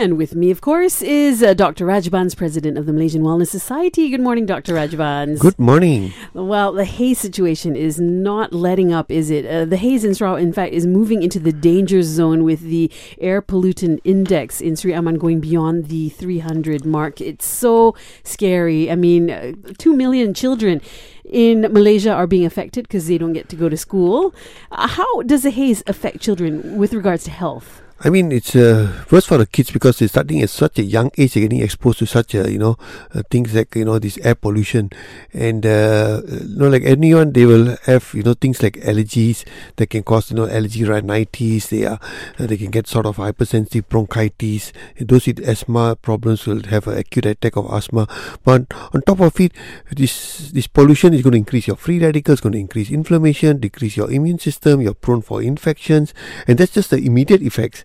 And with me, of course, is uh, Dr. Rajbans, president of the Malaysian Wellness Society. Good morning, Dr. Rajbans. Good morning. Well, the haze situation is not letting up, is it? Uh, the haze in Sarawak, in fact, is moving into the danger zone with the air pollutant index in Sri Aman going beyond the 300 mark. It's so scary. I mean, uh, 2 million children in Malaysia are being affected because they don't get to go to school. Uh, how does the haze affect children with regards to health? I mean, it's uh, worse for the kids because they're starting at such a young age, they're getting exposed to such a, you know, uh, things like, you know, this air pollution. And, uh, you know, like anyone, they will have, you know, things like allergies that can cause, you know, allergy rhinitis. They are, uh, they can get sort of hypersensitive bronchitis. And those with asthma problems will have an acute attack of asthma. But on top of it, this, this pollution is going to increase your free radicals, going to increase inflammation, decrease your immune system, you're prone for infections. And that's just the immediate effects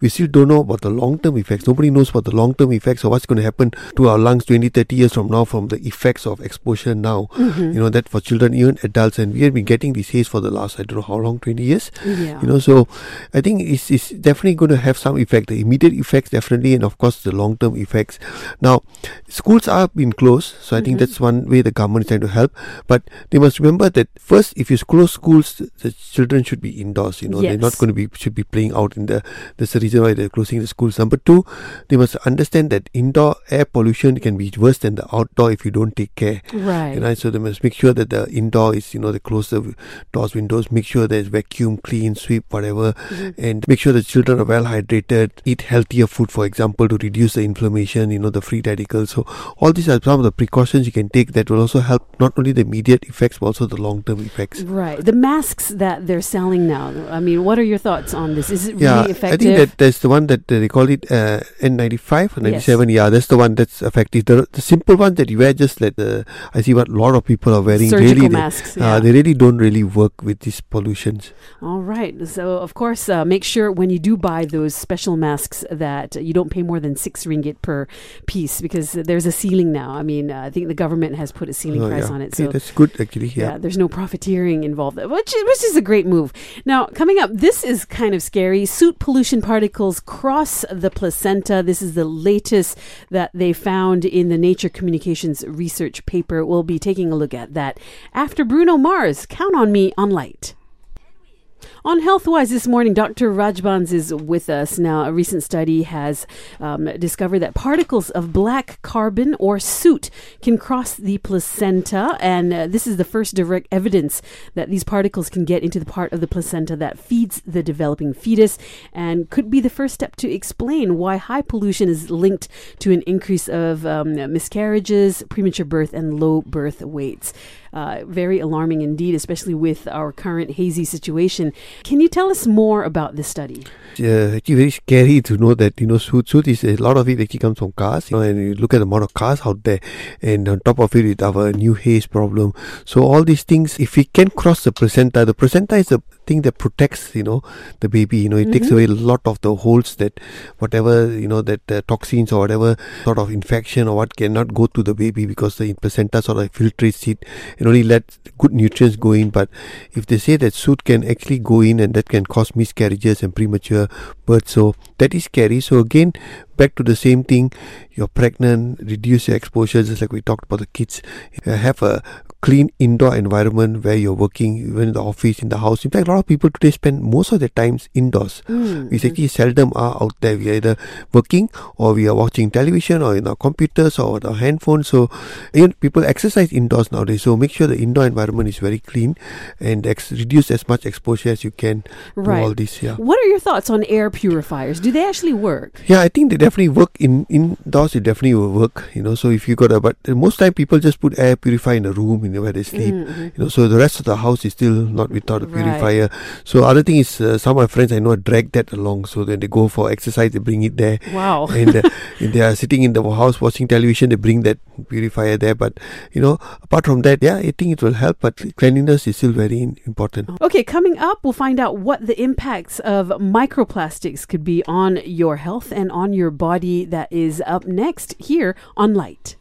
we still don't know about the long term effects. Nobody knows about the long term effects or what's going to happen to our lungs 20, 30 years from now from the effects of exposure now. Mm-hmm. You know, that for children, even adults, and we have been getting this haze for the last, I don't know how long, 20 years. Yeah. You know, so I think it's, it's definitely going to have some effect. The immediate effects, definitely, and of course, the long term effects. Now, schools are being closed, so I think Mm-hmm. that's one way the government is trying to help. But they must remember that first, if you close schools, the children should be indoors. You know, they're not going to be should be playing out in the. The reason why they're closing the schools. Number two, they must understand that indoor air pollution can be worse than the outdoor if you don't take care. right. You know, so they must make sure that the indoor is, you know, they close the doors, windows, make sure there's vacuum, clean, sweep, whatever, Mm-hmm. and make sure the children are well hydrated, eat healthier food, for example, to reduce the inflammation, you know, the free radicals. So all these are some of the precautions you can take that will also help not only the immediate effects but also the long term effects. Right. The masks that they're selling now. I mean, what are your thoughts on this? Is it Yeah, really effective? I think that there's the one that uh, they call it uh, N95 or 97. Yeah, that's the one that's effective. The, the simple one that you wear, just like the I see what a lot of people are wearing. Surgical really, they- masks, yeah. uh, they really don't really work with these pollutions. All right. So, of course, uh, make sure when you do buy those special masks that you don't pay more than six ringgit per piece because there's a ceiling now. I mean, uh, I think the government has put a ceiling Oh, price yeah. on it. Okay, So, that's good actually. yeah. Yeah. there's no profiteering involved, which, which is a great move. Now, coming up, this is kind of scary. Soot pollution particles cross the placenta. This is the latest that they found in the Nature Communications research paper. We'll be taking a look at that after Bruno Mars. Count on me on Lite. On Healthwise this morning, Dr. Rajbans is with us. Now, a recent study has um, discovered that particles of black carbon or soot can cross the placenta, and uh, this is the first direct evidence that these particles can get into the part of the placenta that feeds the developing fetus, and could be the first step to explain why high pollution is linked to an increase of um, miscarriages, premature birth, and low birth weights. Uh, very alarming indeed, especially with our current hazy situation. Can you tell us more about this study? Yeah, actually very scary to know that you know soot soot is a lot of it actually comes from cars you know and you look at the amount of cars out there and on top of it with our new haze problem so all these things if we can cross the placenta the placenta is the thing that protects you know the baby you know it takes away a lot of the holes that whatever you know that uh, toxins or whatever sort of infection or what cannot go to the baby because the placenta sort of filtrates it and only let good nutrients go in. But if they say that soot can actually go in and that can cause miscarriages and premature birth so that is scary. So again back to the same thing. You're pregnant reduce your exposure just like we talked about the kids. Have a clean indoor environment where you're working even in the office in the house in fact a lot of people today spend most of their times indoors Mm, we actually seldom are out there we are either working or we are watching television or in our computers or our handphones so even people exercise indoors nowadays so make sure the indoor environment is very clean and ex- reduce as much exposure as you can Right. to all this yeah What are your thoughts on air purifiers? Do they actually work? yeah, I think they definitely work in indoors. It definitely will work, you know. So if you got a, but most time people just put air purifier in the room, you know, where they sleep, Mhm. you know. So the rest of the house is still not without a Right. purifier. So other thing is, uh, some of my friends I know drag that along. So then they go for exercise, they bring it there. Wow. and uh, if they are sitting in the house watching television, they bring that purifier there. But you know, apart from that, yeah, I think it will help. But cleanliness is still very important. Okay, coming up, we'll find out what the impacts of microplastics could be on your health and on your body. That is up next here on Lite.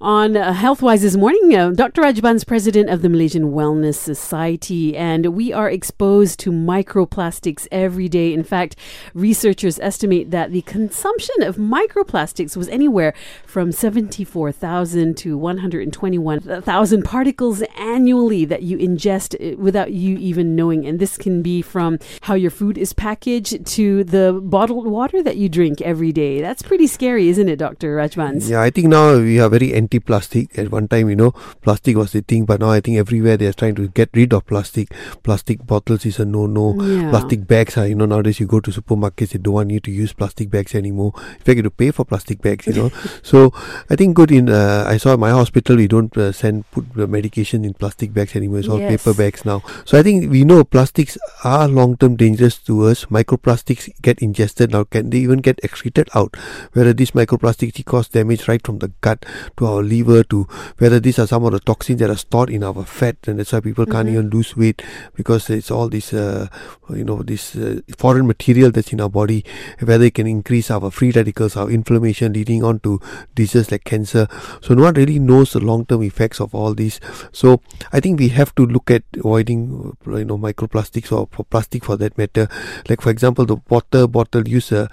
On uh, Healthwise this morning, uh, Dr. Rajbans president of the Malaysian Wellness Society, and we are exposed to microplastics every day. In fact, researchers estimate that the consumption of microplastics was anywhere from 74,000 to 121,000 particles annually that you ingest uh, without you even knowing. And this can be from how your food is packaged to the bottled water that you drink every day. That's pretty scary, isn't it, Dr. Rajbans? Yeah, I think now we are very anti-plastic. At one time, you know, plastic was the thing, but now I think everywhere they are trying to get rid of plastic. Plastic bottles is a no-no. Yeah. Plastic bags are, you know, nowadays you go to supermarkets, they don't want you to use plastic bags anymore. In fact, you have to pay for plastic bags, you know. so I think good in, uh, I saw my hospital, we don't uh, send, put the medication in plastic bags anymore. It's all Yes. paper bags now. So I think we know plastics are long-term dangerous to us. Microplastics get ingested now. Can they even get excreted out? Whether these microplastics cause damage right from the gut to our liver to whether these are some of the toxins that are stored in our fat and that's why people can't even lose weight because it's all this uh, you know this uh, foreign material that's in our body whether it can increase our free radicals our inflammation leading on to diseases like cancer. So no one really knows the long term effects of all these so i think we have to look at avoiding uh, you know microplastics or for plastic for that matter. Like for example the water bottle use a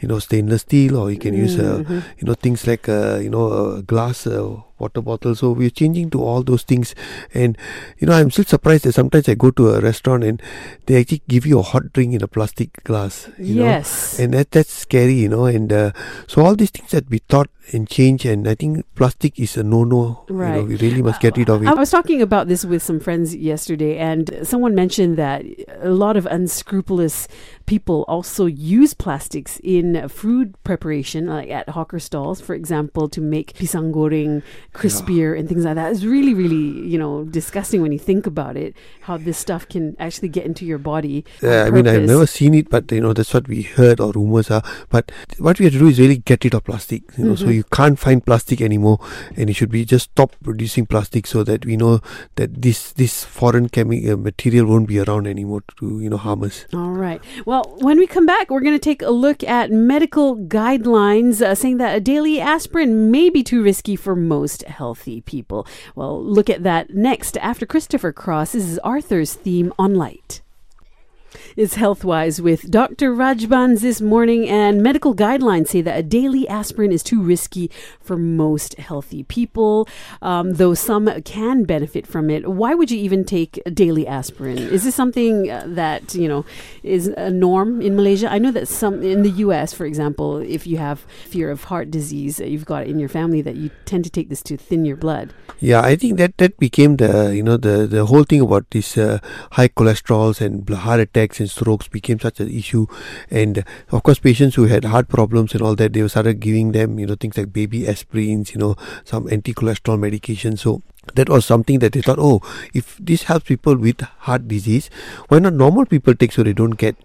you know stainless steel or you can use a you know things like uh, you know a glass uh, water bottle so we're changing to all those things and you know i'm still surprised that sometimes i go to a restaurant and they actually give you a hot drink in a plastic glass you know Yes. and that that's scary you know and uh, so all these things that we thought and change and i think plastic is a no no you know Right. we really must get rid of it. I was talking about this with some friends yesterday, and someone mentioned that a lot of unscrupulous people also use plastics in food preparation, like at hawker stalls, for example, to make pisang goreng crispier and things like that. It's really, really, you know, disgusting when you think about it, how this stuff can actually get into your body. Yeah, I mean, I've never seen it, but you know, that's what we heard or rumors are. But what we have to do is really get rid of plastic. You know, Mm-hmm. so you can't find plastic anymore, and it should be just stop producing plastic so that we know that this this foreign chemical material won't be around anymore to you know harm us. All right. Well, when we come back, we're going to take a look at medical guidelines uh, saying that a daily aspirin may be too risky for most healthy people. Well, look at that next after Christopher Cross. This is Arthur's theme on Lite. It's Healthwise with Dr. Rajbans this morning, and medical guidelines say that a daily aspirin is too risky for most healthy people, um, though some can benefit from it. Why would you even take a daily aspirin? Is this something uh, that you know is a norm in Malaysia? I know that some in the U.S., for example, if you have fear of heart disease, uh, you've got in your family that you tend to take this to thin your blood. Yeah, I think that that became the you know the the whole thing about these uh, high cholesterols and heart attacks and strokes became such an issue, and of course patients who had heart problems and all that they were started giving them you know things like baby aspirins, you know some anti-cholesterol medication. So that was something that they thought, oh, if this helps people with heart disease, why not normal people take so they don't get?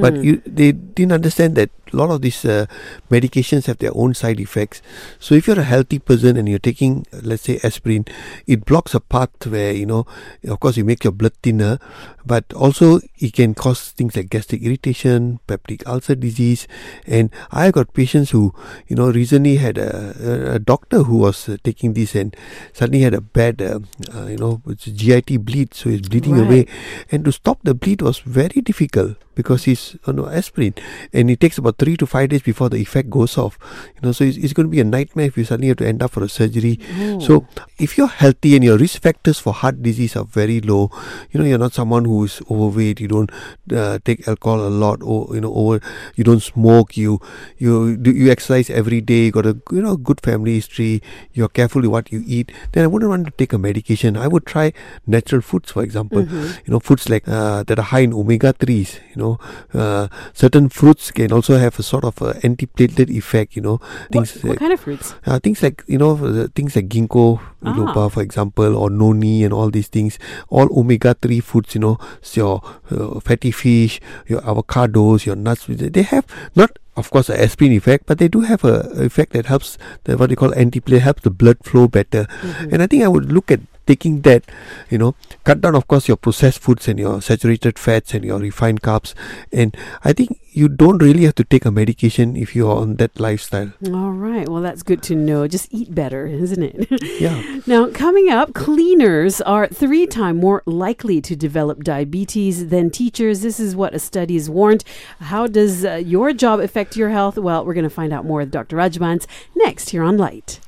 But you, they didn't understand that a lot of these uh, medications have their own side effects. So if you're a healthy person and you're taking, let's say, aspirin, it blocks a path where you know, of course, you make your blood thinner, but also it can cause things like gastric irritation, peptic ulcer disease, and I got patients who, you know, recently had a, a, a doctor who was uh, taking this and suddenly had a bad, uh, uh, you know, it's GIT bleed, so he's bleeding Right. away, and to stop the bleed was very difficult because he's on aspirin, and it takes about three to five days before the effect goes off. You know, so it's, it's going to be a nightmare if you suddenly have to end up for a surgery. So if you're healthy and your risk factors for heart disease are very low, you know, you're not someone who is overweight, you don't uh, take alcohol a lot, or you know, over, you don't smoke, you you do you exercise every day, you got a you know good family history, you're careful with what you eat, then I wouldn't want to take a medication. I would try natural foods, for example, you know, foods like uh, that are high in omega threes, you know, uh, certain fruits can also have a sort of a antiplatelet effect, you know, things what like, kind of fruits? uh, things like you know uh, things like ginkgo biloba, Ah. for example, or noni and all these things, all omega three foods. You know, so your uh, fatty fish, your avocados, your nuts. They have not, of course, an aspirin effect, but they do have a, effect that helps the what they call antiplatelet, helps the blood flow better. Mm-hmm. And I think I would look at taking that, you know, cut down, of course, your processed foods and your saturated fats and your refined carbs. And I think you don't really have to take a medication if you're on that lifestyle. All right. Well, that's good to know. Just eat better, isn't it? Yeah. now, coming up, cleaners are three times more likely to develop diabetes than teachers. This is what a study has warned. How does uh, your job affect your health? Well, we're going to find out more with Dr. Rajbans next here on Lite.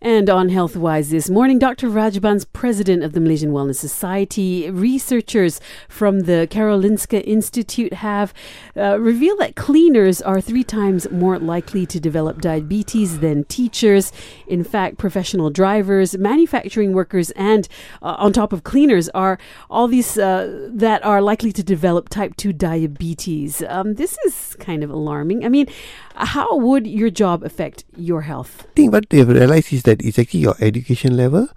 And on HealthWise this morning, Dr. Rajbans, president of the Malaysian Wellness Society, researchers from the Karolinska Institute have uh, revealed that cleaners are three times more likely to develop diabetes than teachers. In fact, professional drivers, manufacturing workers, and uh, on top of cleaners are all these uh, that are likely to develop type 2 diabetes. Um, this is kind of alarming. I mean, how would your job affect your health? I think what they've realized is that it's actually your education level.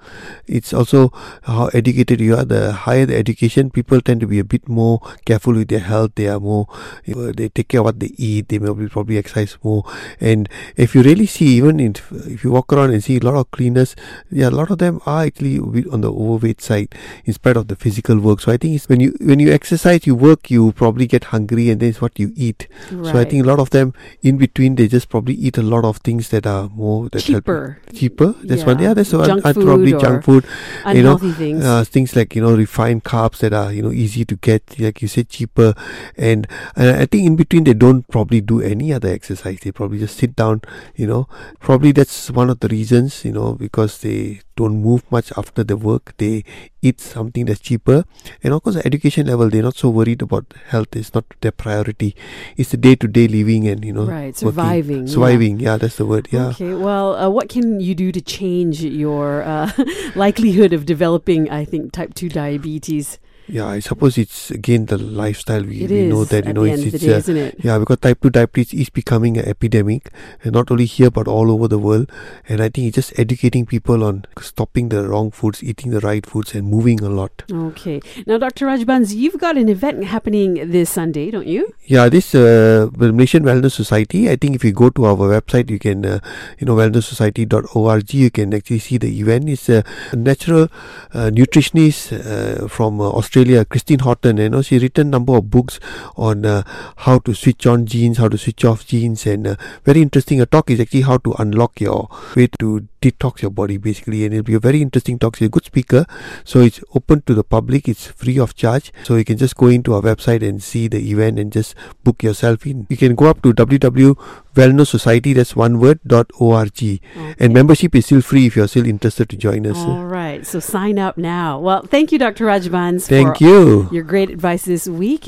It's also how educated you are. The higher the education, people tend to be a bit more careful with their health. They are more, you know, they take care of what they eat. They may probably exercise more. And if you really see, even in, if you walk around and see a lot of cleaners, yeah, a lot of them are actually on the overweight side in spite of the physical work. So I think it's when you when you exercise, you work, you probably get hungry, and then it's what you eat. Right. So I think a lot of them in between they just probably eat a lot of things that are more that help- cheaper. cheaper. That's one. Yeah. Yeah, that's one. And probably junk food. you know, things. uh, things like you know refined carbs that are you know easy to get, like you said, cheaper. And, and I think in between they don't probably do any other exercise. They probably just sit down. You know, probably that's one of the reasons. You know, because they don't move much after the work. They eat something that's cheaper. And of course, the education level, they're not so worried about health. It's not their priority. It's the day to day living and you know right, working. surviving. yeah. Surviving, yeah. that's the word. Yeah. Okay, well, uh, what can you do to change your uh, likelihood of developing, I think, type 2 diabetes? Yeah, I suppose it's again the lifestyle. We, we know that you know it's, end of the it's day, uh, it? yeah because type two diabetes is becoming an epidemic, and not only here but all over the world. And I think it's just educating people on stopping the wrong foods, eating the right foods, and moving a lot. Okay. Now, Dr. Rajbans, you've got an event happening this Sunday, don't you? Yeah, this uh, the Malaysian Wellness Society. I think if you go to our website, you can uh, you know wellnesssociety.org. You can actually see the event. It's a natural uh, nutritionist uh, from uh, Australia, Christine Horton. You know, she written number of books on uh, how to switch on genes, how to switch off genes, and uh, very interesting. A talk is actually how to unlock your way to detox your body, basically. And it'll be a very interesting talk. She's a good speaker, so it's open to the public. It's free of charge, so you can just go into our website and see the event and just book yourself in. You can go up to www.wellnesssociety. That's one word dot org. And membership is still free if you're still interested to join us. All right. So sign up now. Well, thank you, Dr. Rajbans, Thank for you. your great advice this week.